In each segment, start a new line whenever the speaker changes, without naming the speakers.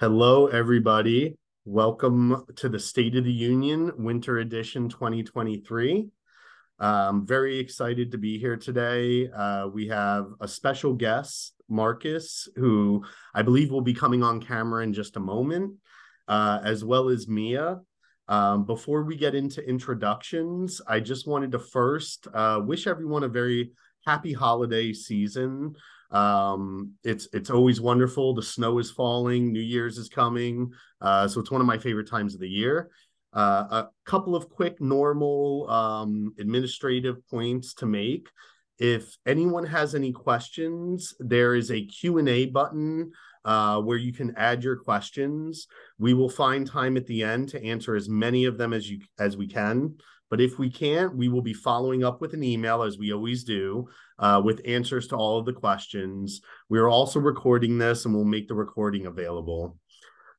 Hello, everybody. Welcome to the State of the Union Winter Edition 2023. I'm very excited to be here today. Uh, we have a special guest, Marcus, who I believe will be coming on camera in just a moment, uh, as well as Mia. Um, before we get into introductions, I just wanted to first uh, wish everyone a very happy holiday season. Um, it's it's always wonderful. The snow is falling. New Year's is coming, uh, so it's one of my favorite times of the year. Uh, a couple of quick normal um, administrative points to make. If anyone has any questions, there is a Q&A button uh, where you can add your questions. We will find time at the end to answer as many of them as you as we can. But if we can't, we will be following up with an email as we always do uh, with answers to all of the questions. We are also recording this and we'll make the recording available.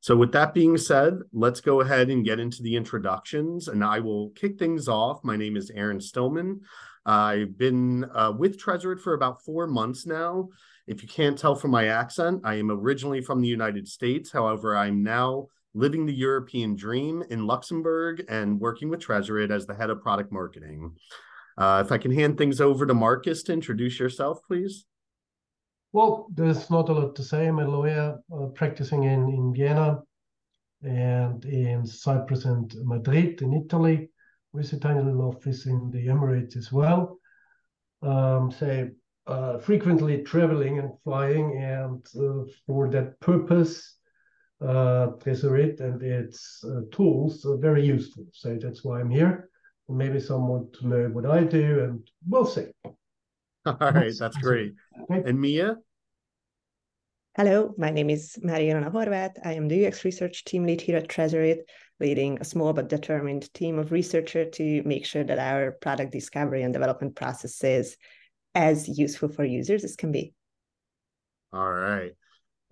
So, with that being said, let's go ahead and get into the introductions. And I will kick things off. My name is Aaron Stillman. I've been uh, with Tresorit for about four months now. If you can't tell from my accent, I am originally from the United States. However, I'm now living the European dream in Luxembourg and working with Tresorit as the head of product marketing. Uh, if I can hand things over to Marcus to introduce yourself, please.
Well, there's not a lot to say. I'm a lawyer uh, practicing in, in Vienna and in Cyprus and Madrid in Italy, with a tiny little office in the Emirates as well. Um, say, uh, frequently traveling and flying, and uh, for that purpose, uh, Tresorit and its uh, tools are very useful. So that's why I'm here. And maybe someone to know what I do, and we'll see.
All right, that's great. And Mia?
Hello, my name is Mariana Horvat. I am the UX research team lead here at Tresorit, leading a small but determined team of researchers to make sure that our product discovery and development process is as useful for users as can be.
All right.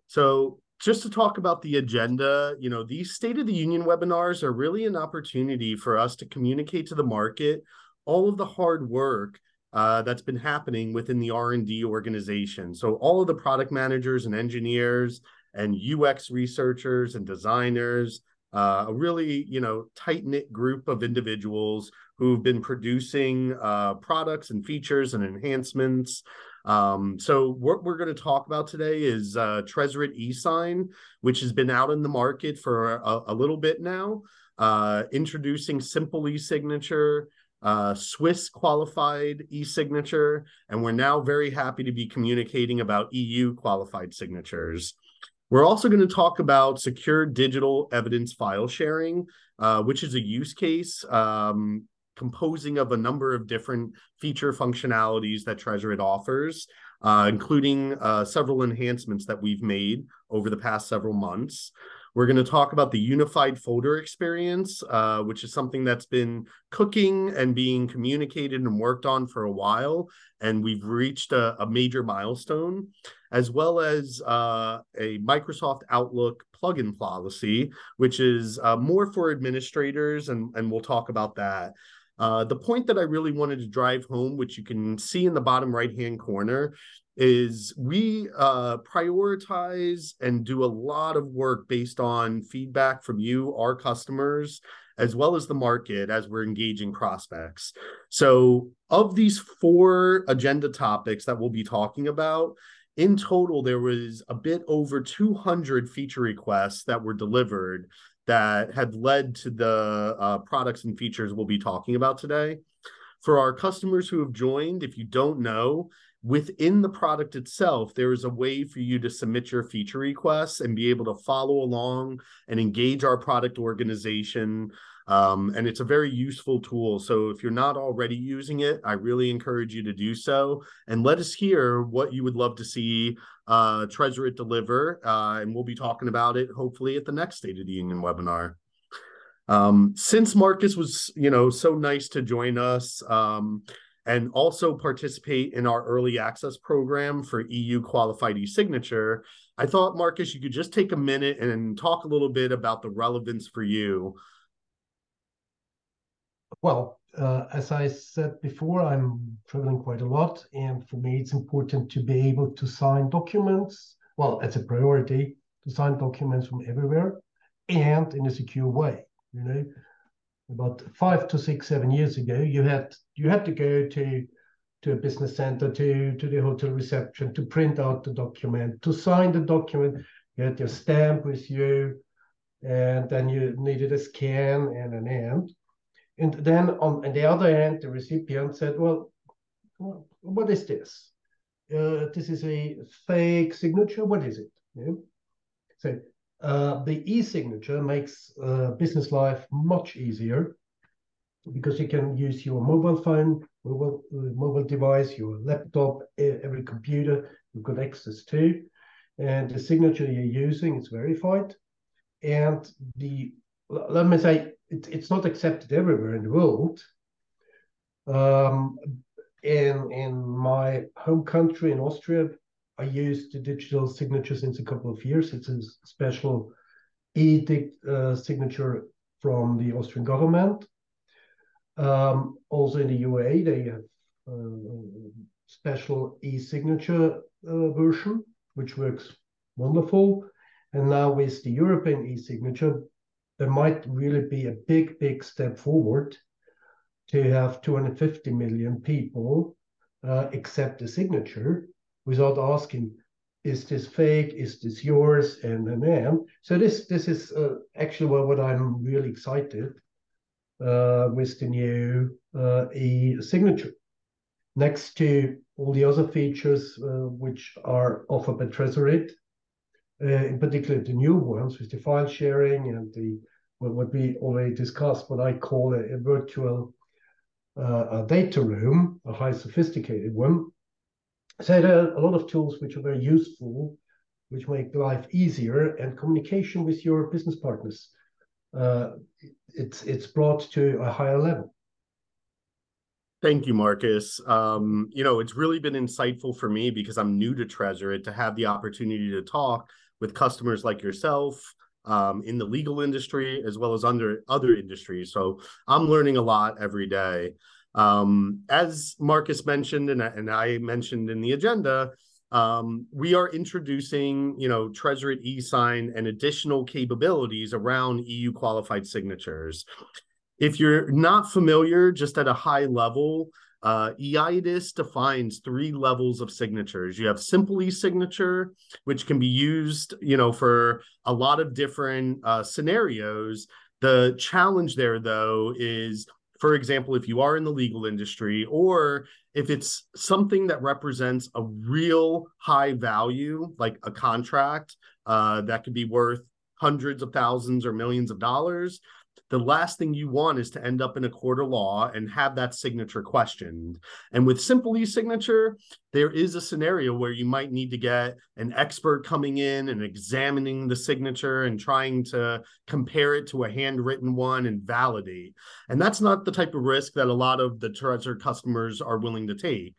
So just to talk about the agenda, you know, these State of the Union webinars are really an opportunity for us to communicate to the market all of the hard work uh, that's been happening within the R&D organization. So all of the product managers and engineers and UX researchers and designers, uh, a really, you know, tight-knit group of individuals who've been producing uh, products and features and enhancements um, so what we're going to talk about today is uh, Tresorit eSign, which has been out in the market for a, a little bit now, uh, introducing simple e-signature, uh, Swiss qualified e-signature, and we're now very happy to be communicating about EU qualified signatures. We're also going to talk about secure digital evidence file sharing, uh, which is a use case um, composing of a number of different feature functionalities that Tresorit offers, uh, including uh, several enhancements that we've made over the past several months. We're going to talk about the unified folder experience, uh, which is something that's been cooking and being communicated and worked on for a while. And we've reached a, a major milestone, as well as uh, a Microsoft Outlook plugin policy, which is uh, more for administrators. And, and we'll talk about that. Uh, the point that I really wanted to drive home, which you can see in the bottom right hand corner, is we uh, prioritize and do a lot of work based on feedback from you, our customers, as well as the market as we're engaging prospects. So, of these four agenda topics that we'll be talking about, in total, there was a bit over 200 feature requests that were delivered that had led to the uh, products and features we'll be talking about today. For our customers who have joined, if you don't know, within the product itself, there is a way for you to submit your feature requests and be able to follow along and engage our product organization um, and it's a very useful tool. So if you're not already using it, I really encourage you to do so and let us hear what you would love to see uh, Tresorit deliver. Uh, and we'll be talking about it hopefully at the next State of the Union webinar. Um, since Marcus was, you know, so nice to join us um, and also participate in our early access program for EU qualified e-signature, I thought, Marcus, you could just take a minute and talk a little bit about the relevance for you
well, uh, as I said before, I'm traveling quite a lot, and for me, it's important to be able to sign documents. Well, it's a priority to sign documents from everywhere and in a secure way. You know, about five to six, seven years ago, you had you had to go to to a business center, to to the hotel reception, to print out the document, to sign the document. You had your stamp with you, and then you needed a scan and an end. And then on, the other hand, the recipient said, "Well, what is this? Uh, this is a fake signature. What is it?" Yeah. So uh, the e-signature makes uh, business life much easier because you can use your mobile phone, mobile uh, mobile device, your laptop, every computer you've got access to, and the signature you're using is verified. And the let me say it, it's not accepted everywhere in the world. Um, in in my home country in Austria, I use the digital signature since a couple of years. It's a special edict uh, signature from the Austrian government. Um, also in the UAE, they have a uh, special e-signature uh, version, which works wonderful. And now with the European e-signature, there might really be a big, big step forward to have 250 million people uh, accept the signature without asking, is this fake? Is this yours? And and then so this this is uh, actually what, what I'm really excited uh, with the new uh, e-signature. Next to all the other features uh, which are offered by uh, in particular the new ones with the file sharing and the what, we already discussed, what I call a, a virtual uh, a data room, a high sophisticated one, so there are a lot of tools which are very useful, which make life easier, and communication with your business partners. Uh, it's it's brought to a higher level.
Thank you, Marcus. Um, you know, it's really been insightful for me because I'm new to Tresorit to have the opportunity to talk with customers like yourself um, in the legal industry as well as under other industries. So I'm learning a lot every day. Um, as Marcus mentioned, and, and I mentioned in the agenda, um, we are introducing, you know, Tresorit eSign and additional capabilities around EU qualified signatures. If you're not familiar, just at a high level, uh, EIDAS defines three levels of signatures. You have simple e-signature, which can be used, you know, for a lot of different uh, scenarios. The challenge there, though, is for example, if you are in the legal industry or if it's something that represents a real high value, like a contract uh, that could be worth hundreds of thousands or millions of dollars, the last thing you want is to end up in a court of law and have that signature questioned. And with simple e-signature, there is a scenario where you might need to get an expert coming in and examining the signature and trying to compare it to a handwritten one and validate. And that's not the type of risk that a lot of the Trezor customers are willing to take.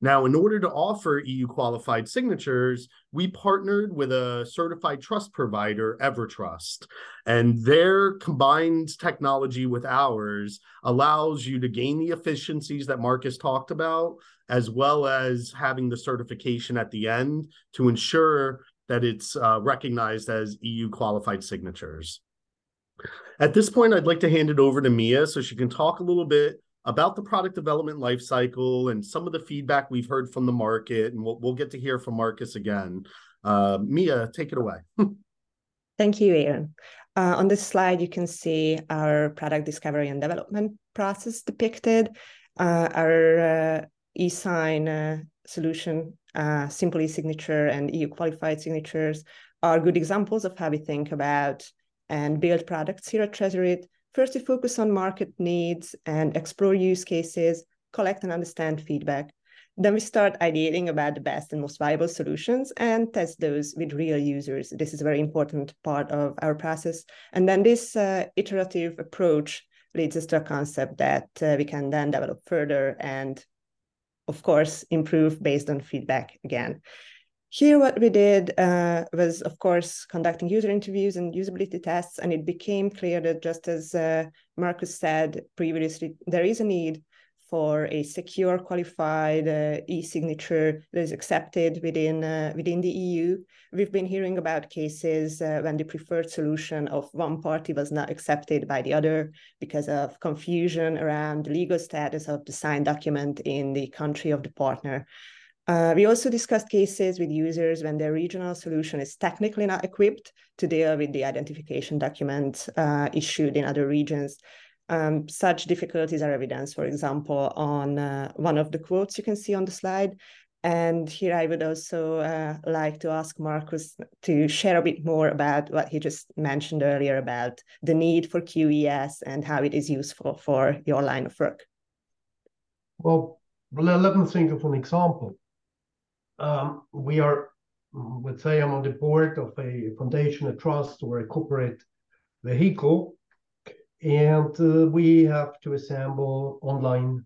Now, in order to offer EU qualified signatures, we partnered with a certified trust provider, Evrotrust, and their combined technology with ours allows you to gain the efficiencies that Marcus talked about, as well as having the certification at the end to ensure that it's uh, recognized as EU qualified signatures. At this point, I'd like to hand it over to Mia so she can talk a little bit about the product development lifecycle and some of the feedback we've heard from the market. And we'll, we'll get to hear from Marcus again. Uh, Mia, take it away.
Thank you, Aaron. Uh, on this slide, you can see our product discovery and development process depicted. Uh, our uh, e-sign uh, solution, uh, simple e-signature and EU qualified signatures are good examples of how we think about and build products here at Tresorit First, we focus on market needs and explore use cases, collect and understand feedback. Then we start ideating about the best and most viable solutions and test those with real users. This is a very important part of our process. And then this uh, iterative approach leads us to a concept that uh, we can then develop further and, of course, improve based on feedback again. Here, what we did uh, was, of course, conducting user interviews and usability tests, and it became clear that just as uh, Marcus said previously, there is a need for a secure, qualified uh, e-signature that is accepted within uh, within the EU. We've been hearing about cases uh, when the preferred solution of one party was not accepted by the other because of confusion around the legal status of the signed document in the country of the partner. Uh, we also discussed cases with users when their regional solution is technically not equipped to deal with the identification document uh, issued in other regions. Um, such difficulties are evidenced, for example, on uh, one of the quotes you can see on the slide. And here I would also uh, like to ask Marcus to share a bit more about what he just mentioned earlier about the need for QES and how it is useful for your line of work.
Well, let me think of an example um, we are, let's say I'm on the board of a foundation, a trust, or a corporate vehicle, and uh, we have to assemble online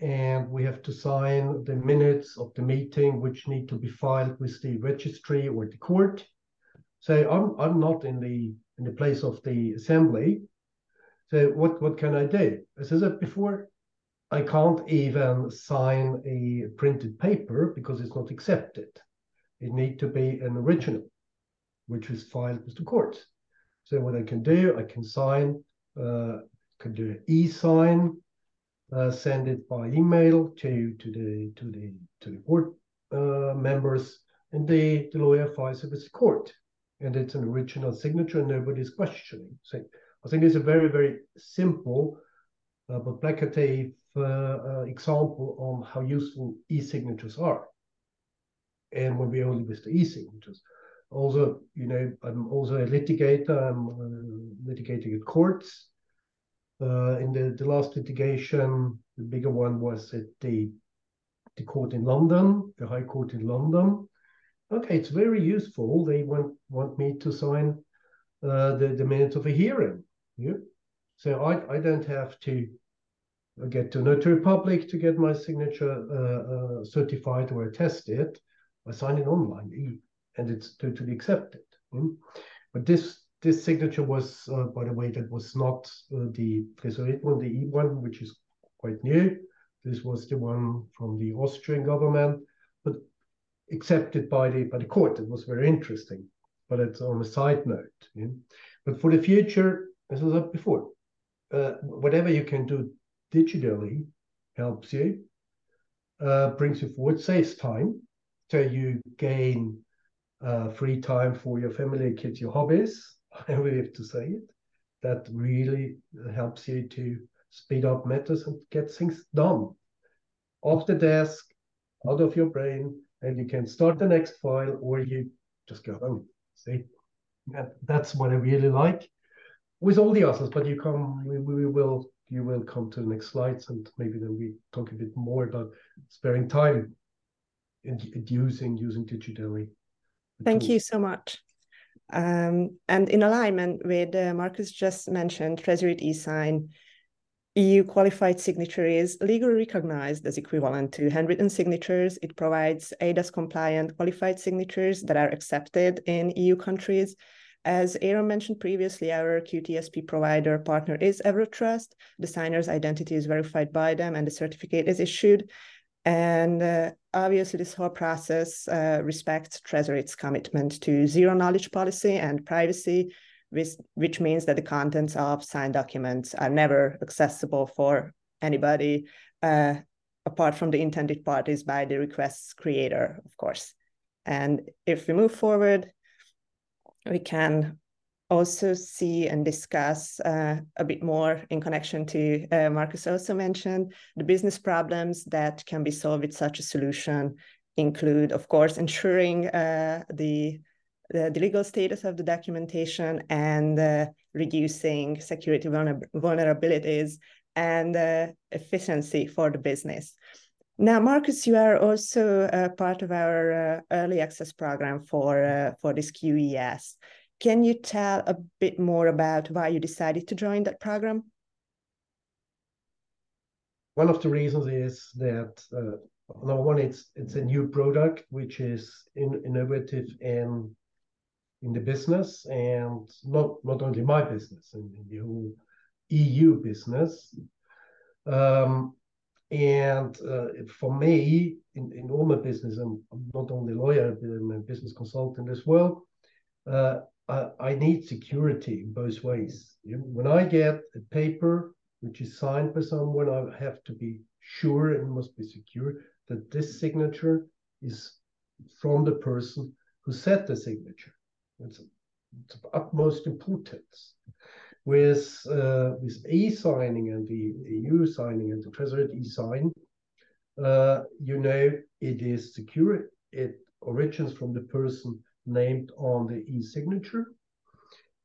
and we have to sign the minutes of the meeting, which need to be filed with the registry or the court. So I'm I'm not in the in the place of the assembly. So what what can I do? As I said before, I can't even sign a printed paper because it's not accepted. It need to be an original, which is filed with the court. So what I can do, I can sign, uh, can do an e-sign, uh, send it by email to to the to the to the court uh, members, and the, the lawyer files it with the court, and it's an original signature, and nobody's questioning. So I think it's a very very simple uh, but placative example on how useful e-signatures are. And when we only with the e-signatures. Also, you know, I'm also a litigator. I'm uh, litigating at courts. Uh, in the, the last litigation, the bigger one was at the the court in London, the High Court in London. Okay, it's very useful. They want want me to sign uh, the the minutes of a hearing. Yeah? So I I don't have to get to Notary Public to get my signature uh, uh, certified or attested. I sign it online, and it's totally accepted. Mm? But this this signature was, uh, by the way, that was not uh, the Tresorit one, the E one, which is quite new. This was the one from the Austrian government, but accepted by the by the court. It was very interesting, but it's on a side note. Yeah? But for the future, as I said before, uh, whatever you can do digitally helps you, uh, brings you forward, saves time. So you gain uh, free time for your family, kids, your hobbies. I really have to say it. That really helps you to speed up matters and get things done off the desk, out of your brain, and you can start the next file or you just go home. See, that's what I really like with all the others. But you come, we, we will you will come to the next slides and maybe then we talk a bit more about sparing time and, using using digitally.
Thank you so much. Um, and in alignment with uh, Marcus just mentioned, Tresorit eSign, EU qualified signature is legally recognized as equivalent to handwritten signatures. It provides eIDAS compliant qualified signatures that are accepted in EU countries as Aaron mentioned previously, our QTSP provider partner is Evrotrust. The signer's identity is verified by them and the certificate is issued. And uh, obviously, this whole process uh, respects Tresorit's commitment to zero knowledge policy and privacy, which, which means that the contents of signed documents are never accessible for anybody uh, apart from the intended parties by the request's creator, of course. And if we move forward, we can also see and discuss uh, a bit more in connection to uh, Marcus also mentioned the business problems that can be solved with such a solution include, of course, ensuring uh, the, the, the legal status of the documentation and uh, reducing security vulner vulnerabilities and uh, efficiency for the business. Now, Marcus, you are also uh, part of our uh, early access program for uh, for this QES. Can you tell a bit more about why you decided to join that program?
One of the reasons is that uh, number one, it's it's a new product which is in, innovative and in the business, and not not only my business, in, in the whole EU business. Um, and uh, for me, in, in all my business, I'm, I'm not only a lawyer, I'm a business consultant as well. Uh, I, I, need security in both ways. When I get a paper which is signed by someone, I have to be sure and must be secure that this signature is from the person who set the signature. It's, it's of utmost importance with uh, with e-signing and the EU signing and the Tresorit e-sign, uh, you know it is secure. It originates from the person named on the e-signature,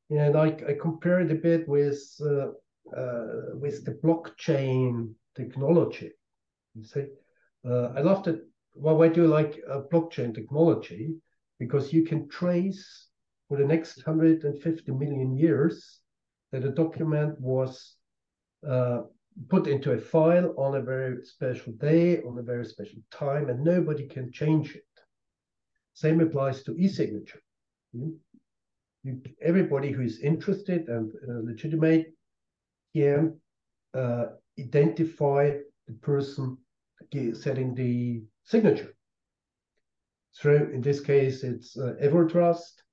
and I, I compare it a bit with uh, uh with the blockchain technology. You see, uh, I love that. Well, why do you like uh, blockchain technology? Because you can trace for the next 150 million years that a document was uh, put into a file on a very special day, on a very special time, and nobody can change it. Same applies to e-signature. You, you, everybody who is interested and uh, legitimate can uh, identify the person setting the signature. So in this case, it's uh, Evrotrust,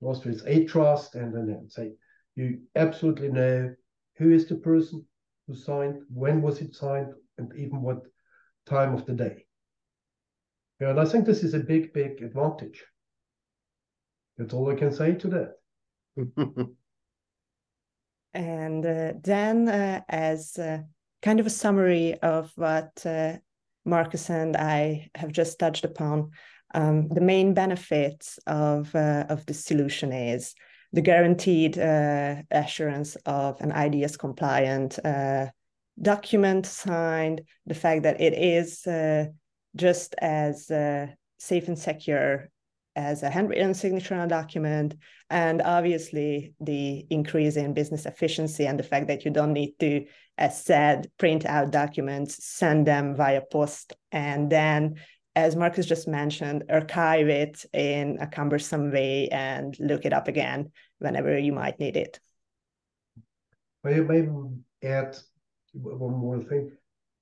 also it's A-Trust, and then say you absolutely know who is the person who signed, when was it signed, and even what time of the day. And I think this is a big, big advantage. That's all I can say to that.
and uh, then, uh, as uh, kind of a summary of what uh, Marcus and I have just touched upon, um, the main benefits of uh, of the solution is the guaranteed uh, assurance of an eIDAS compliant uh, document signed, the fact that it is uh, just as uh, safe and secure as a handwritten signature on a document, and obviously the increase in business efficiency and the fact that you don't need to, as said, print out documents, send them via post, and then as Marcus just mentioned, archive it in a cumbersome way and look it up again whenever you might need it.
I may add one more thing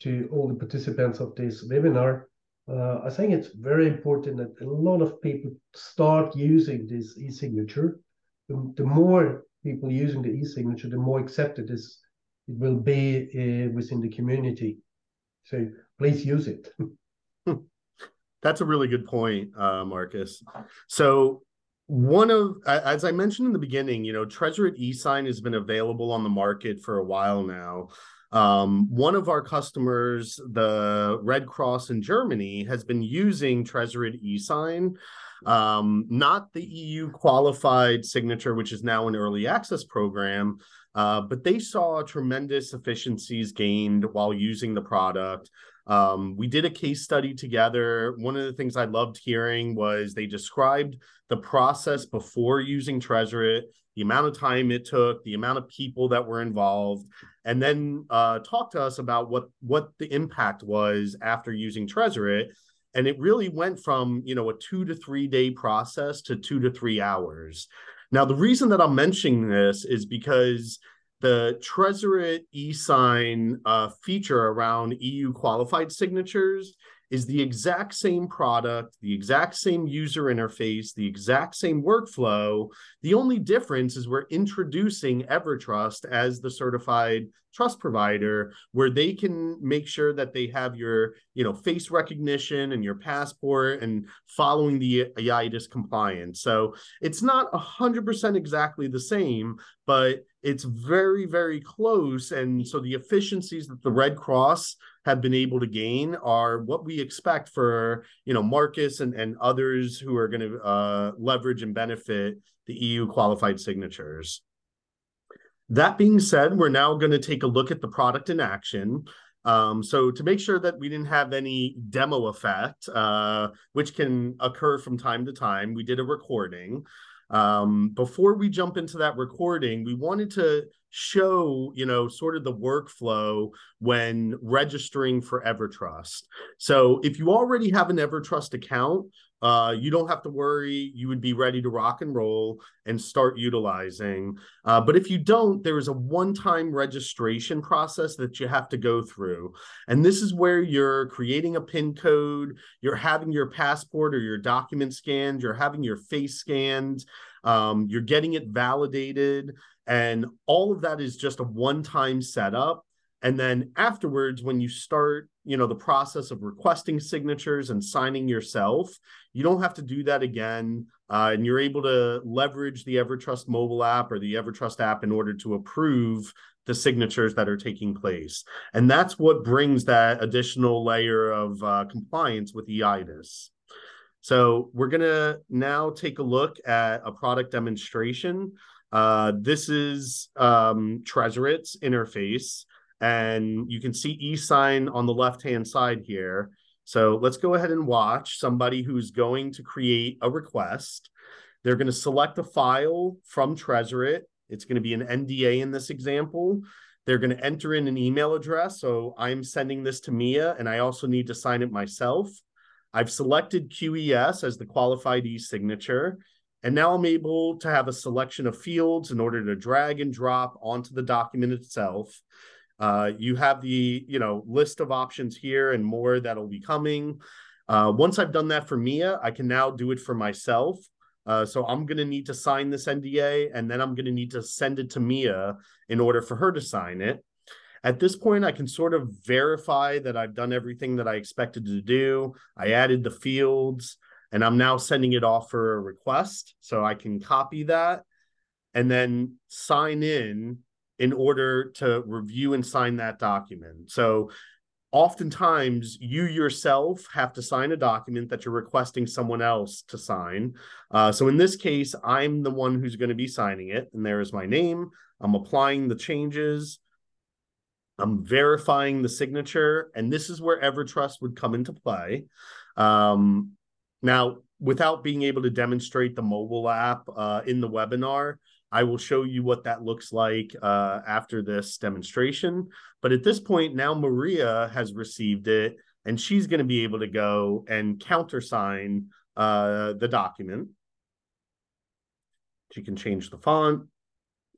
to all the participants of this webinar. Uh, I think it's very important that a lot of people start using this e-signature. The, the, more people using the e-signature, the more accepted it will be uh, within the community. So please use it.
That's a really good point, uh, Marcus. So one of as i mentioned in the beginning you know Tresorit e-sign has been available on the market for a while now. Um, one of our customers the red cross in germany has been using Tresorit e-sign um, not the eu qualified signature which is now an early access program uh, but they saw tremendous efficiencies gained while using the product um, we did a case study together. One of the things I loved hearing was they described the process before using Tresorit, the amount of time it took, the amount of people that were involved, and then uh, talk to us about what what the impact was after using Tresorit. And it really went from you know a two to three day process to two to three hours. Now the reason that I'm mentioning this is because the Tresorit e-sign uh, feature around EU qualified signatures is the exact same product, the exact same user interface, the exact same workflow. The only difference is we're introducing Evrotrust as the certified trust provider where they can make sure that they have your, you know, face recognition and your passport and following the EIDAS compliance. So it's not 100% exactly the same, but it's very, very close. And so the efficiencies that the Red Cross have been able to gain are what we expect for you know Marcus and, and others who are going to uh, leverage and benefit the EU qualified signatures. That being said, we're now going to take a look at the product in action. Um, so to make sure that we didn't have any demo effect, uh, which can occur from time to time, we did a recording. Um, before we jump into that recording, we wanted to show, you know, sort of the workflow when registering for Evrotrust. So if you already have an Evrotrust account, uh, you don't have to worry. You would be ready to rock and roll and start utilizing. Uh, but if you don't, there is a one time registration process that you have to go through. And this is where you're creating a PIN code, you're having your passport or your document scanned, you're having your face scanned, um, you're getting it validated. And all of that is just a one time setup. And then afterwards, when you start, you know, the process of requesting signatures and signing yourself, you don't have to do that again. Uh, and you're able to leverage the Evrotrust mobile app or the Evrotrust app in order to approve the signatures that are taking place. And that's what brings that additional layer of uh, compliance with EIDAS. So we're going to now take a look at a product demonstration. Uh, this is um, Tresorit's interface, and you can see eSign on the left-hand side here. So let's go ahead and watch somebody who's going to create a request. They're going to select a file from Tresorit. It's going to be an NDA in this example. They're going to enter in an email address. So I'm sending this to Mia, and I also need to sign it myself. I've selected QES as the qualified e-signature. And now I'm able to have a selection of fields in order to drag and drop onto the document itself. Uh, you have the you know list of options here and more that'll be coming. Uh, once I've done that for Mia, I can now do it for myself. Uh, so I'm going to need to sign this NDA and then I'm going to need to send it to Mia in order for her to sign it. At this point, I can sort of verify that I've done everything that I expected to do. I added the fields and I'm now sending it off for a request. So I can copy that and then sign in in order to review and sign that document. So oftentimes you yourself have to sign a document that you're requesting someone else to sign. Uh, so in this case, I'm the one who's going to be signing it, and there is my name. I'm applying the changes. I'm verifying the signature, and this is where Evrotrust would come into play. Um, now, without being able to demonstrate the mobile app uh, in the webinar, I will show you what that looks like uh, after this demonstration. But at this point, now Maria has received it, and she's going to be able to go and countersign uh, the document. She can change the font.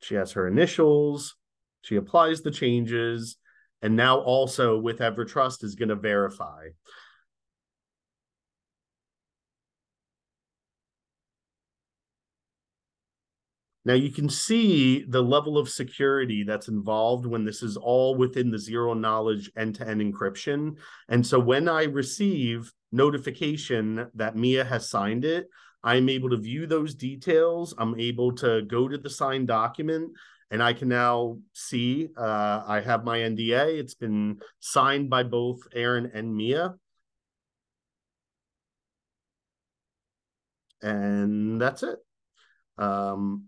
She has her initials. She applies the changes, and now also with Evrotrust is going to verify. Now you can see the level of security that's involved when this is all within the zero knowledge end-to-end encryption. And so when I receive notification that Mia has signed it, I'm able to view those details. I'm able to go to the signed document and I can now see uh, I have my NDA. It's been signed by both Aaron and Mia. And that's it. Um,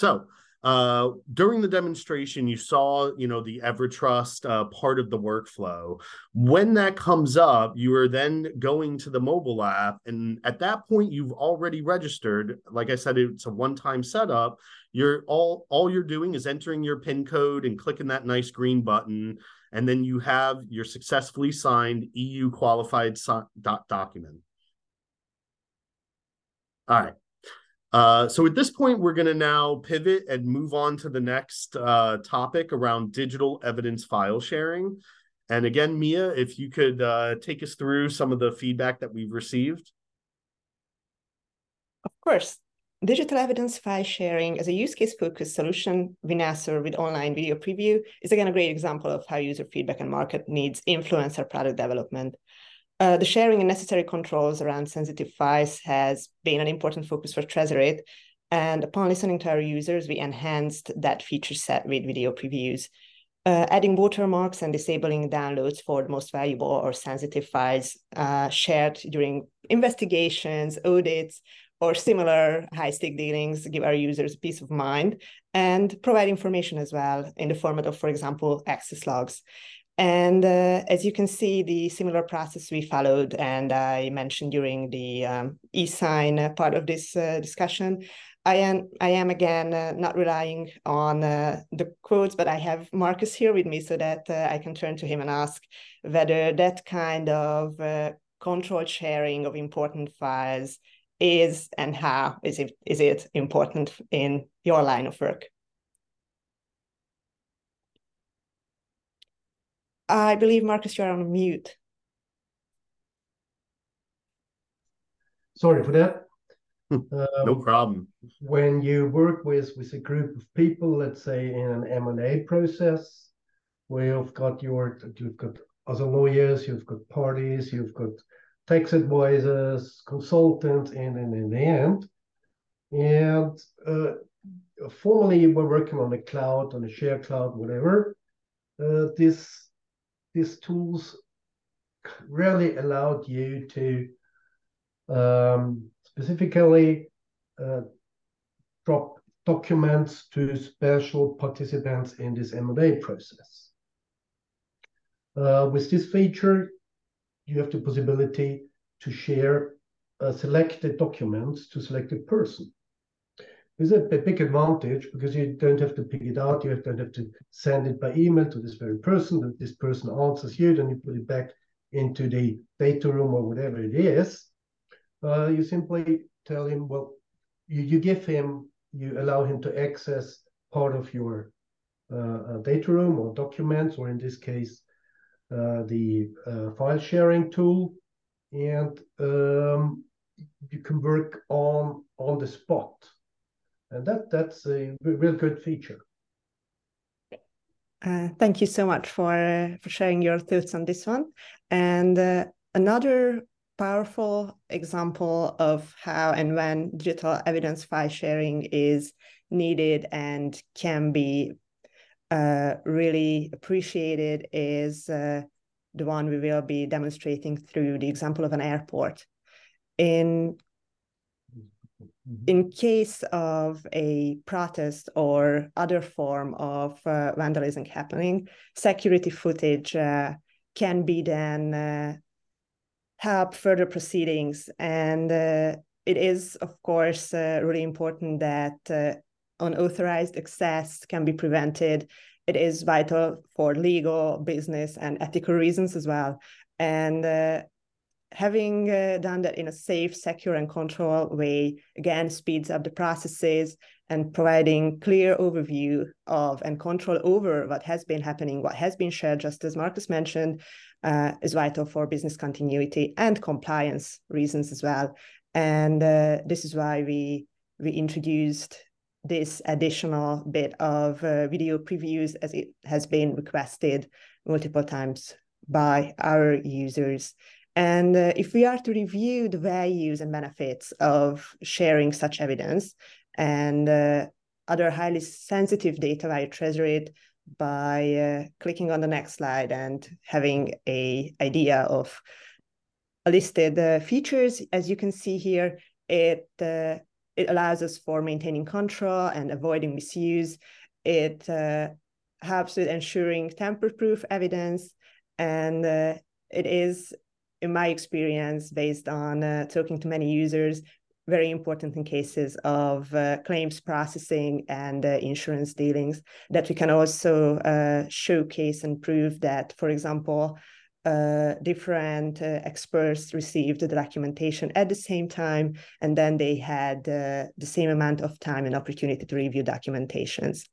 so uh, during the demonstration, you saw, you know, the Evrotrust uh, part of the workflow. When that comes up, you are then going to the mobile app, and at that point, you've already registered. Like I said, it's a one-time setup. You're all all you're doing is entering your PIN code and clicking that nice green button, and then you have your successfully signed EU qualified so- doc- document. All right. Uh, so at this point, we're going to now pivot and move on to the next uh, topic around digital evidence file sharing. And again, Mia, if you could uh, take us through some of the feedback that we've received.
Of course. Digital evidence file sharing as a use case focused solution, VNASR with online video preview, is again a great example of how user feedback and market needs influence our product development. Uh, the sharing and necessary controls around sensitive files has been an important focus for Tresorit. And upon listening to our users, we enhanced that feature set with video previews. Uh, adding watermarks and disabling downloads for the most valuable or sensitive files uh, shared during investigations, audits, or similar high stake dealings give our users peace of mind and provide information as well in the format of, for example, access logs. And uh, as you can see, the similar process we followed, and I mentioned during the um, e-sign part of this uh, discussion, I am I am again uh, not relying on uh, the quotes, but I have Marcus here with me so that uh, I can turn to him and ask whether that kind of uh, controlled sharing of important files is and how is it is it important in your line of work? I believe Marcus, you're on mute.
Sorry for that.
um, no problem.
When you work with with a group of people, let's say in an M&A process, where you've got your you've got other lawyers, you've got parties, you've got tax advisors, consultants, and, and in the end, and uh, formerly we're working on the cloud, on the shared cloud, whatever. Uh, this these tools really allowed you to um, specifically uh, drop documents to special participants in this M&A process. Uh, with this feature, you have the possibility to share uh, selected documents to selected person. Is a big advantage because you don't have to pick it out. You don't have to send it by email to this very person. That this person answers you, then you put it back into the data room or whatever it is. Uh, you simply tell him, well, you, you give him, you allow him to access part of your uh, uh data room or documents, or in this case, uh, the uh, file sharing tool, and um, you can work on on the spot and that that's a real good feature.
Uh, thank you so much for uh, for sharing your thoughts on this one. And uh, another powerful example of how and when digital evidence file sharing is needed and can be uh, really appreciated is uh, the one we will be demonstrating through the example of an airport. In. In case of a protest or other form of uh, vandalism happening, security footage uh, can be then uh, help further proceedings. And uh, it is, of course, uh, really important that uh, unauthorized access can be prevented. It is vital for legal, business, and ethical reasons as well. And having uh, done that in a safe, secure, and controlled way, again, speeds up the processes and providing clear overview of and control over what has been happening, what has been shared, just as Marcus mentioned, uh, is vital for business continuity and compliance reasons as well. And uh, this is why we we introduced this additional bit of uh, video previews as it has been requested multiple times by our users. And uh, if we are to review the values and benefits of sharing such evidence and uh, other highly sensitive data via Tresorit by uh, clicking on the next slide and having a idea of listed uh, features, as you can see here, it uh, it allows us for maintaining control and avoiding misuse. It uh, helps with ensuring tamper-proof evidence, and it is in my experience, based on uh, talking to many users, very important in cases of uh, claims processing and uh, insurance dealings, that we can also uh, showcase and prove that, for example, uh, different uh, experts received the documentation at the same time, and then they had the same amount of time and opportunity to review documentations.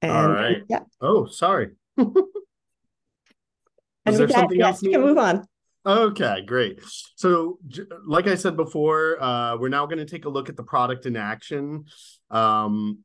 And, All right. Yeah. Oh, sorry.
and there something yes? You can move on.
Okay, great. So, like I said before, uh, we're now going to take a look at the product in action. Um,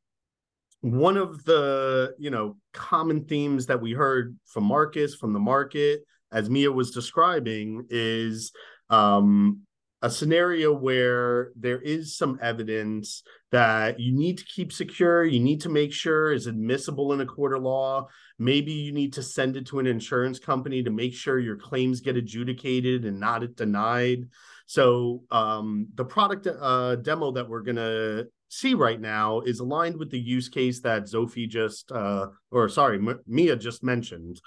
one of the you know common themes that we heard from Marcus from the market, as Mia was describing, is um, a scenario where there is some evidence that you need to keep secure, you need to make sure is admissible in a court of law. Maybe you need to send it to an insurance company to make sure your claims get adjudicated and not denied. So um, the product uh, demo that we're gonna see right now is aligned with the use case that Zophie just, uh, or sorry, M- Mia just mentioned.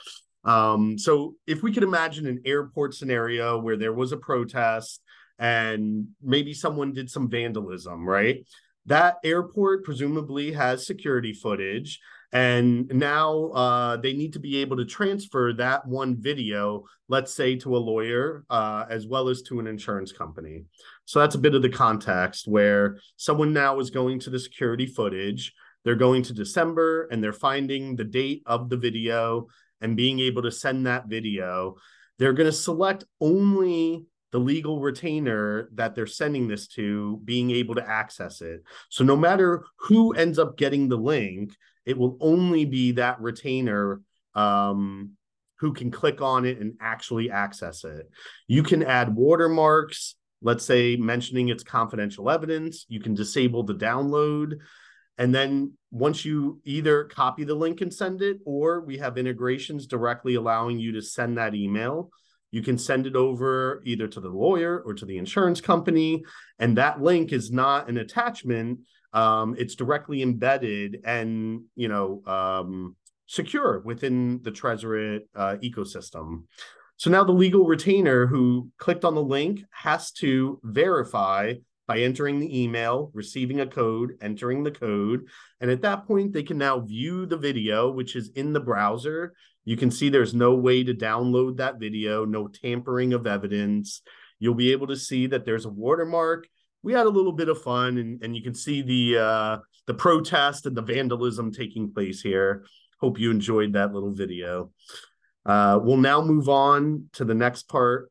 Um, so if we could imagine an airport scenario where there was a protest and maybe someone did some vandalism, right? That airport presumably has security footage And now uh, they need to be able to transfer that one video, let's say to a lawyer, uh, as well as to an insurance company. So that's a bit of the context where someone now is going to the security footage. They're going to December and they're finding the date of the video and being able to send that video. They're going to select only the legal retainer that they're sending this to being able to access it. So no matter who ends up getting the link, it will only be that retainer um, who can click on it and actually access it. You can add watermarks, let's say mentioning it's confidential evidence. You can disable the download. And then once you either copy the link and send it, or we have integrations directly allowing you to send that email you can send it over either to the lawyer or to the insurance company. And that link is not an attachment. Um, it's directly embedded and, you know, um, secure within the Tresorit uh, ecosystem. So now the legal retainer who clicked on the link has to verify by entering the email, receiving a code, entering the code. And at that point, they can now view the video, which is in the browser. You can see there's no way to download that video, no tampering of evidence. You'll be able to see that there's a watermark. We had a little bit of fun, and, and you can see the uh, the protest and the vandalism taking place here. Hope you enjoyed that little video. Uh, we'll now move on to the next part,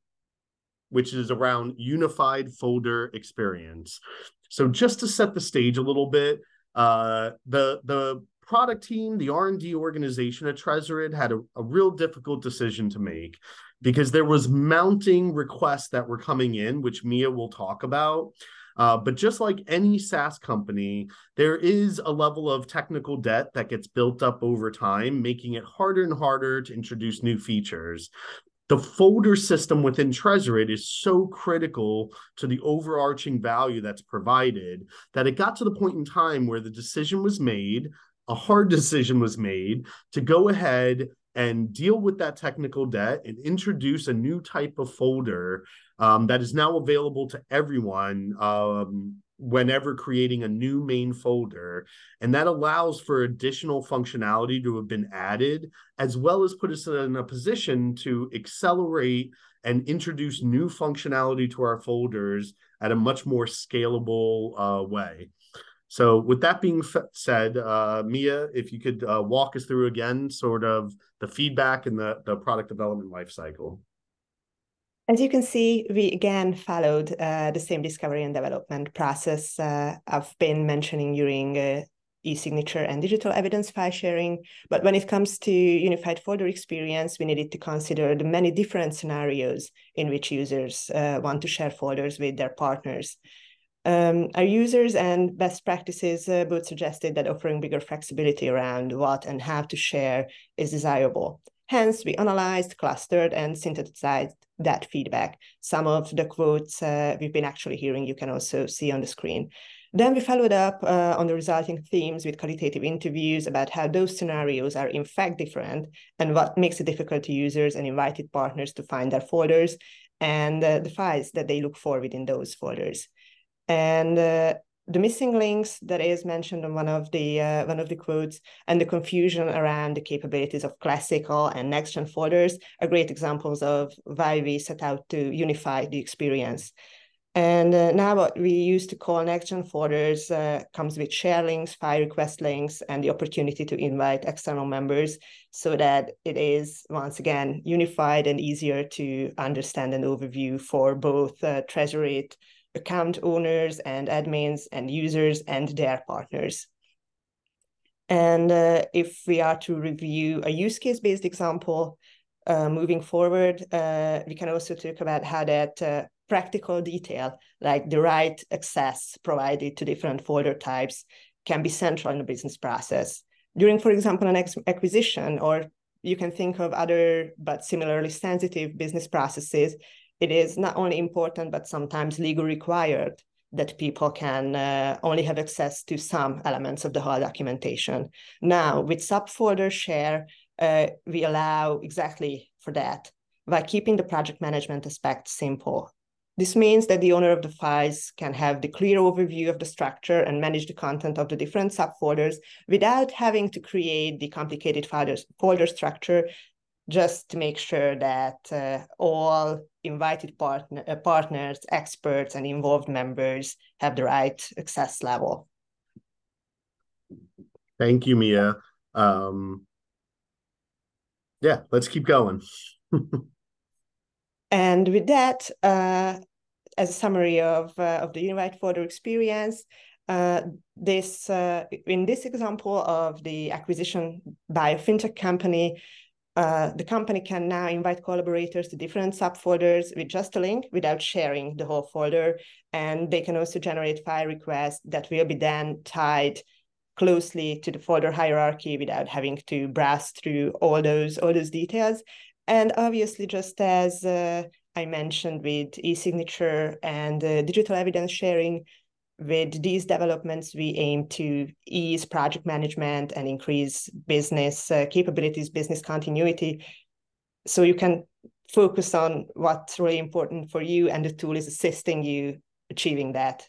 which is around unified folder experience. So just to set the stage a little bit, uh, the the product team, the R&D organization at Tresorit had a, a real difficult decision to make because there was mounting requests that were coming in, which Mia will talk about. Uh, but just like any SaaS company, there is a level of technical debt that gets built up over time, making it harder and harder to introduce new features. The folder system within Tresorit is so critical to the overarching value that's provided that it got to the point in time where the decision was made a hard decision was made to go ahead and deal with that technical debt and introduce a new type of folder um, that is now available to everyone um, whenever creating a new main folder. And that allows for additional functionality to have been added, as well as put us in a position to accelerate and introduce new functionality to our folders at a much more scalable uh, way. So, with that being said, uh, Mia, if you could uh, walk us through again, sort of the feedback and the, the product development lifecycle.
As you can see, we again followed uh, the same discovery and development process uh, I've been mentioning during uh, e-signature and digital evidence file sharing. But when it comes to unified folder experience, we needed to consider the many different scenarios in which users uh, want to share folders with their partners. Um, our users and best practices uh, both suggested that offering bigger flexibility around what and how to share is desirable. Hence, we analyzed, clustered, and synthesized that feedback. Some of the quotes uh, we've been actually hearing, you can also see on the screen. Then we followed up uh, on the resulting themes with qualitative interviews about how those scenarios are in fact different and what makes it difficult to users and invited partners to find their folders and uh, the files that they look for within those folders. And uh, the missing links that is mentioned in one of the uh, one of the quotes and the confusion around the capabilities of classical and next gen folders are great examples of why we set out to unify the experience. And uh, now what we used to call next gen folders uh, comes with share links, file request links, and the opportunity to invite external members so that it is once again unified and easier to understand and overview for both uh, Tresorit account owners and admins and users and their partners. And uh, if we are to review a use case based example uh, moving forward, uh, we can also talk about how that uh, practical detail, like the right access provided to different folder types, can be central in the business process. During, for example, an acquisition, or you can think of other but similarly sensitive business processes it is not only important, but sometimes legal required that people can uh, only have access to some elements of the whole documentation. Now, with subfolder share, uh, we allow exactly for that by keeping the project management aspect simple. This means that the owner of the files can have the clear overview of the structure and manage the content of the different subfolders without having to create the complicated folder structure just to make sure that uh, all invited partner, uh, partners, experts, and involved members have the right access level.
Thank you, Mia. Um, yeah, let's keep going.
and with that, uh, as a summary of, uh, of the Unified Folder experience, uh, this uh, in this example of the acquisition by a fintech company, uh, the company can now invite collaborators to different subfolders with just a link without sharing the whole folder. And they can also generate file requests that will be then tied closely to the folder hierarchy without having to browse through all those all those details. And obviously, just as uh, I mentioned with e-signature and uh, digital evidence sharing, with these developments, we aim to ease project management and increase business uh, capabilities, business continuity. So you can focus on what's really important for you, and the tool is assisting you achieving that.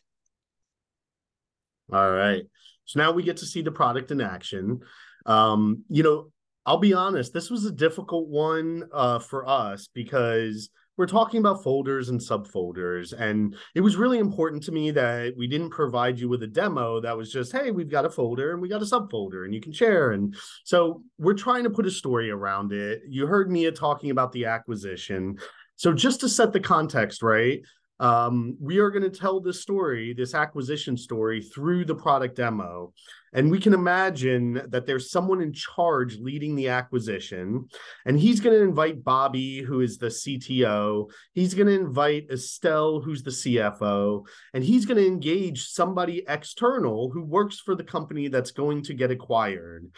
All right. So now we get to see the product in action. Um, you know, I'll be honest, this was a difficult one uh, for us because we're talking about folders and subfolders. And it was really important to me that we didn't provide you with a demo that was just, hey, we've got a folder and we got a subfolder and you can share. And so we're trying to put a story around it. You heard Mia talking about the acquisition. So just to set the context, right? Um, we are going to tell this story, this acquisition story, through the product demo. And we can imagine that there's someone in charge leading the acquisition. And he's going to invite Bobby, who is the CTO. He's going to invite Estelle, who's the CFO. And he's going to engage somebody external who works for the company that's going to get acquired.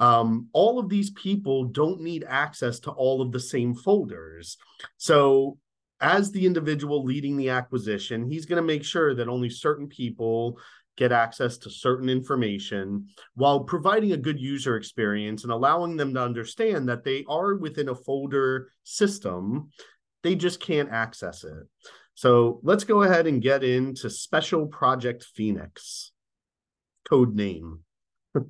Um, all of these people don't need access to all of the same folders. So as the individual leading the acquisition, he's going to make sure that only certain people get access to certain information while providing a good user experience and allowing them to understand that they are within a folder system. They just can't access it. So let's go ahead and get into Special Project Phoenix, code name.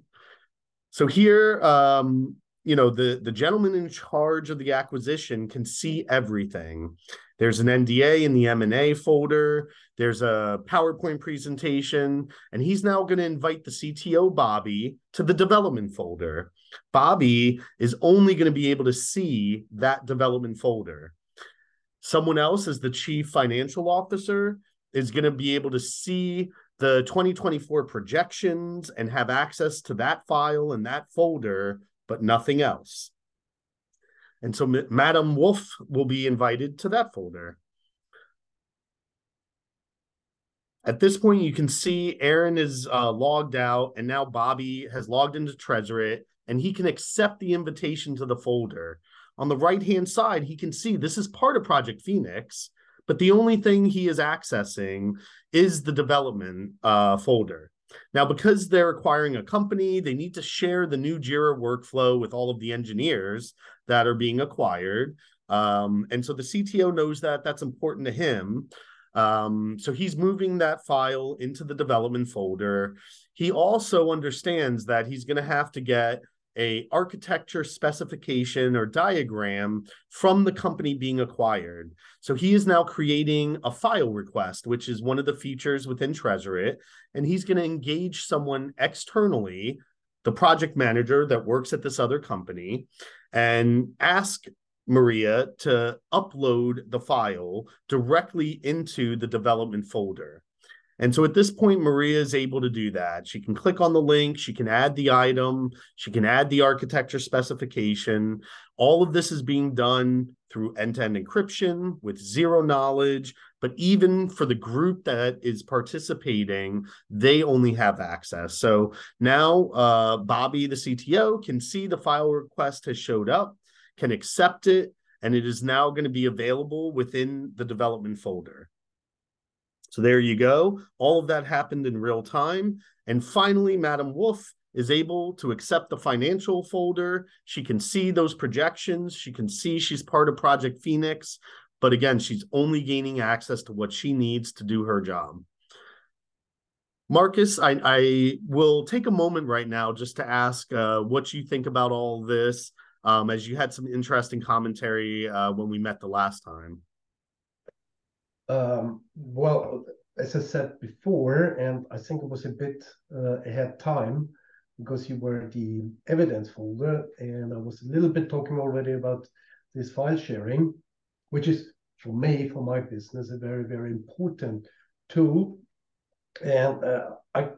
so here, um, you know, the, the gentleman in charge of the acquisition can see everything. There's an NDA in the M&A folder. There's a PowerPoint presentation, and he's now going to invite the CTO, Bobby, to the development folder. Bobby is only going to be able to see that development folder. Someone else, as the chief financial officer, is going to be able to see the 2024 projections and have access to that file and that folder, but nothing else. And so Madam Wolf will be invited to that folder. At this point, you can see Aaron is uh, logged out, and now Bobby has logged into Tresorit, and he can accept the invitation to the folder. On the right hand side, he can see this is part of Project Phoenix, but the only thing he is accessing is the development uh, folder. Now, because they're acquiring a company, they need to share the new Jira workflow with all of the engineers that are being acquired. Um, and so the CTO knows that that's important to him. Um, so he's moving that file into the development folder. He also understands that he's going to have to get a architecture specification or diagram from the company being acquired. So he is now creating a file request, which is one of the features within Tresorit, and he's going to engage someone externally, the project manager that works at this other company, and ask Maria to upload the file directly into the development folder. And so at this point, Maria is able to do that. She can click on the link, she can add the item, she can add the architecture specification. All of this is being done through end to end encryption with zero knowledge. But even for the group that is participating, they only have access. So now uh, Bobby, the CTO, can see the file request has showed up, can accept it, and it is now going to be available within the development folder. So there you go. All of that happened in real time. And finally, Madam Wolf is able to accept the financial folder. She can see those projections. She can see she's part of Project Phoenix. But again, she's only gaining access to what she needs to do her job. Marcus, I, I will take a moment right now just to ask uh, what you think about all this, um, as you had some interesting commentary uh, when we met the last time.
Um, well, as I said before, and I think it was a bit uh, ahead time because you were the evidence folder, and I was a little bit talking already about this file sharing, which is for me, for my business, a very, very important tool and uh, I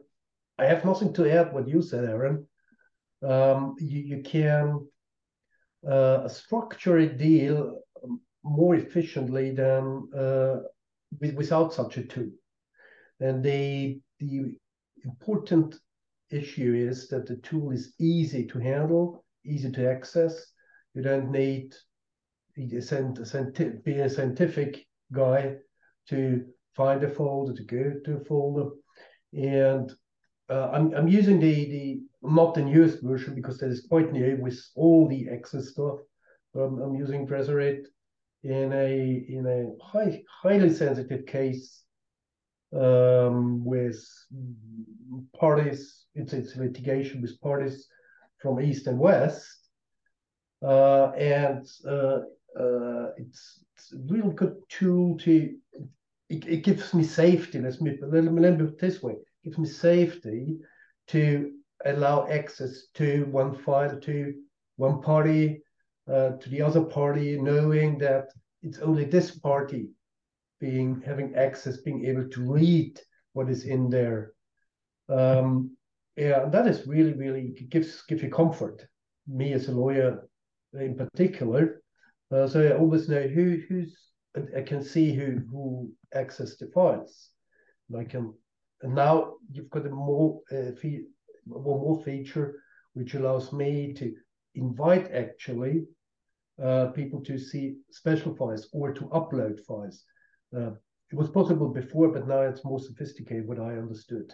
I have nothing to add what you said, Aaron. Um, you, you can uh, structure a deal more efficiently than uh, without such a tool. And the the important issue is that the tool is easy to handle, easy to access. You don't need be a scientific guy to find a folder, to go to a folder. And uh, I'm, I'm using the, the not the newest version because that is quite new with all the access stuff. Um, I'm using Tresorit in a in a high, highly sensitive case um, with parties. It's, it's litigation with parties from east and west, uh, and uh, uh, it's, it's a real good tool to it, it gives me safety. Let's me let me, let me put it this way: it gives me safety to allow access to one file to one party uh, to the other party, knowing that it's only this party being having access, being able to read what is in there. Um, yeah, that is really, really gives gives you comfort. Me as a lawyer, in particular, uh, so I always know who who's I can see who who access the files. And I can and now you've got a more uh, fe- one more feature which allows me to invite actually uh, people to see special files or to upload files. Uh, it was possible before, but now it's more sophisticated. What I understood.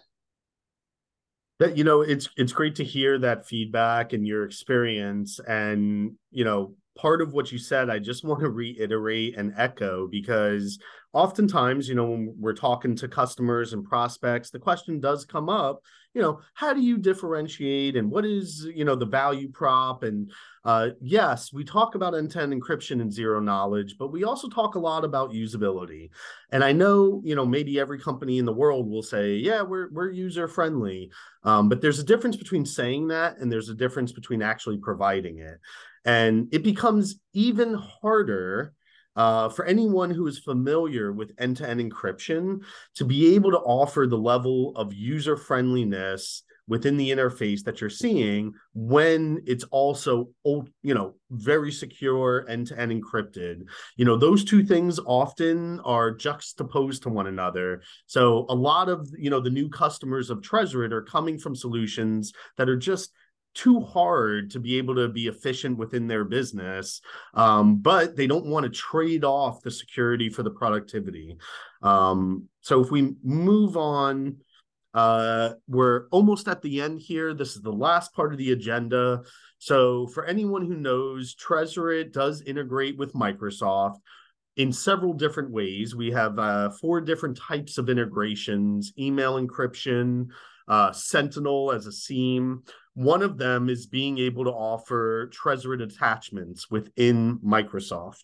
That you know, it's it's great to hear that feedback and your experience, and you know, part of what you said, I just want to reiterate and echo because oftentimes, you know, when we're talking to customers and prospects, the question does come up, you know, how do you differentiate and what is, you know, the value prop? And uh, yes, we talk about end to end encryption and zero knowledge, but we also talk a lot about usability. And I know, you know, maybe every company in the world will say, yeah, we're, we're user friendly. Um, but there's a difference between saying that and there's a difference between actually providing it. And it becomes even harder uh, for anyone who is familiar with end to end encryption to be able to offer the level of user friendliness within the interface that you're seeing when it's also you know very secure end to end encrypted. You know those two things often are juxtaposed to one another. So a lot of you know the new customers of Tresorit are coming from solutions that are just too hard to be able to be efficient within their business um, but they don't want to trade off the security for the productivity. Um, so if we move on uh, we're almost at the end here. This is the last part of the agenda. So for anyone who knows Tresorit does integrate with microsoft in several different ways. We have uh, four different types of integrations email encryption uh, sentinel as a SIEM. one of them is being able to offer Tresorit attachments within Microsoft.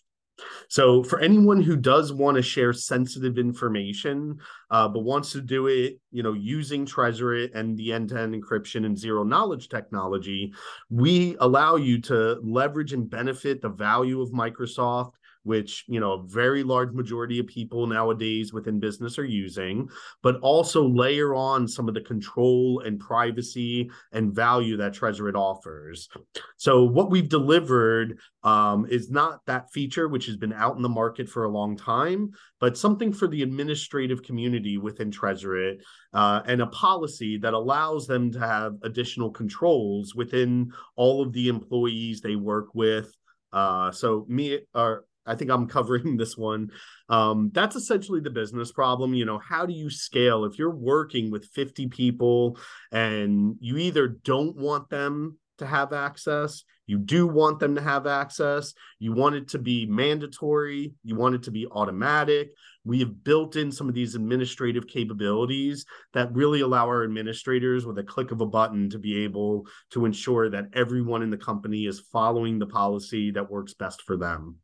So, for anyone who does want to share sensitive information, uh, but wants to do it, you know, using Tresorit and the end-to-end encryption and zero knowledge technology, we allow you to leverage and benefit the value of Microsoft which you know a very large majority of people nowadays within business are using but also layer on some of the control and privacy and value that Tresorit offers. So what we've delivered um, is not that feature which has been out in the market for a long time but something for the administrative community within Tresorit uh, and a policy that allows them to have additional controls within all of the employees they work with. Uh, so me or I think I'm covering this one. Um, that's essentially the business problem. You know, how do you scale if you're working with 50 people and you either don't want them to have access, You do want them to have access. You want it to be mandatory. You want it to be automatic. We have built in some of these administrative capabilities that really allow our administrators, with a click of a button, to be able to ensure that everyone in the company is following the policy that works best for them.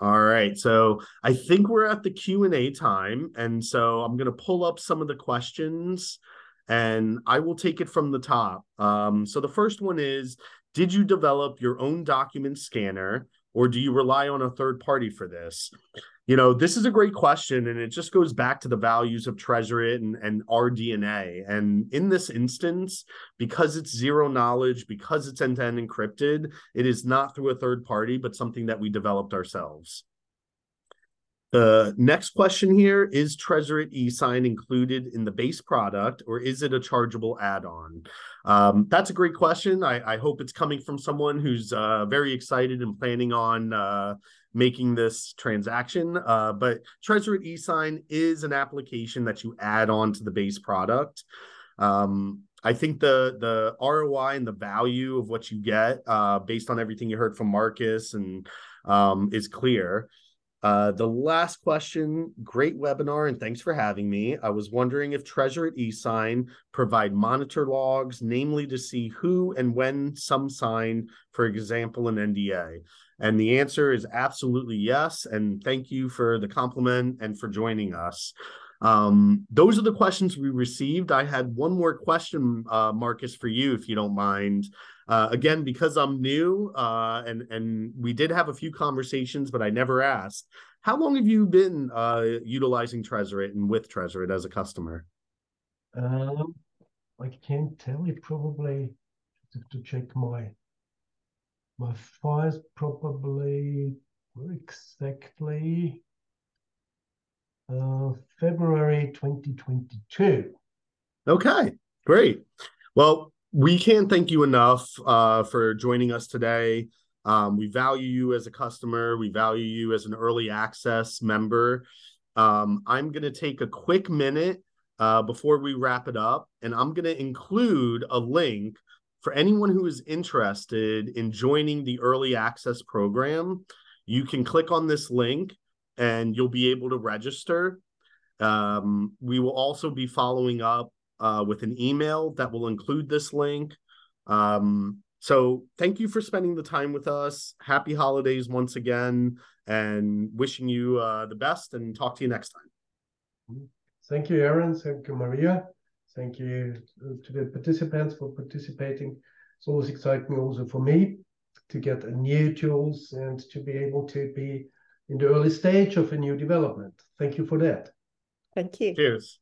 All right, so I think we're at the Q and A time, and so I'm going to pull up some of the questions, and I will take it from the top. Um, so the first one is: Did you develop your own document scanner, or do you rely on a third party for this? You know, this is a great question, and it just goes back to the values of Tresorit and, and our DNA. And in this instance, because it's zero knowledge, because it's end to end encrypted, it is not through a third party, but something that we developed ourselves. The next question here is Treasure Tresorit eSign included in the base product, or is it a chargeable add on? Um, that's a great question. I, I, hope it's coming from someone who's uh, very excited and planning on uh, making this transaction. Uh, but Tresorit eSign is an application that you add on to the base product. Um, I think the the ROI and the value of what you get, uh, based on everything you heard from Marcus, and um, is clear. Uh, the last question, great webinar, and thanks for having me. I was wondering if Tresorit eSign provide monitor logs, namely to see who and when some sign, for example, an NDA. And the answer is absolutely yes. And thank you for the compliment and for joining us. Um, those are the questions we received. I had one more question, uh, Marcus, for you, if you don't mind. Uh, again, because I'm new, uh, and and we did have a few conversations, but I never asked. How long have you been uh, utilizing Tresorit and with Tresorit as a customer?
Um, I can't tell you. Probably to check my my files probably exactly uh, February 2022.
Okay, great. Well, we can't thank you enough uh, for joining us today. Um, we value you as a customer. We value you as an early access member. Um, I'm going to take a quick minute uh, before we wrap it up, and I'm going to include a link for anyone who is interested in joining the early access program, you can click on this link and you'll be able to register. Um, we will also be following up uh, with an email that will include this link. Um, so thank you for spending the time with us. Happy holidays once again, and wishing you uh, the best. And talk to you next time.
Thank you, Aaron. Thank you, Maria. Thank you uh, to the participants for participating. It's always exciting also for me to get new tools and to be able to be in the early stage of a new development. Thank you for that.
Thank you.
Cheers.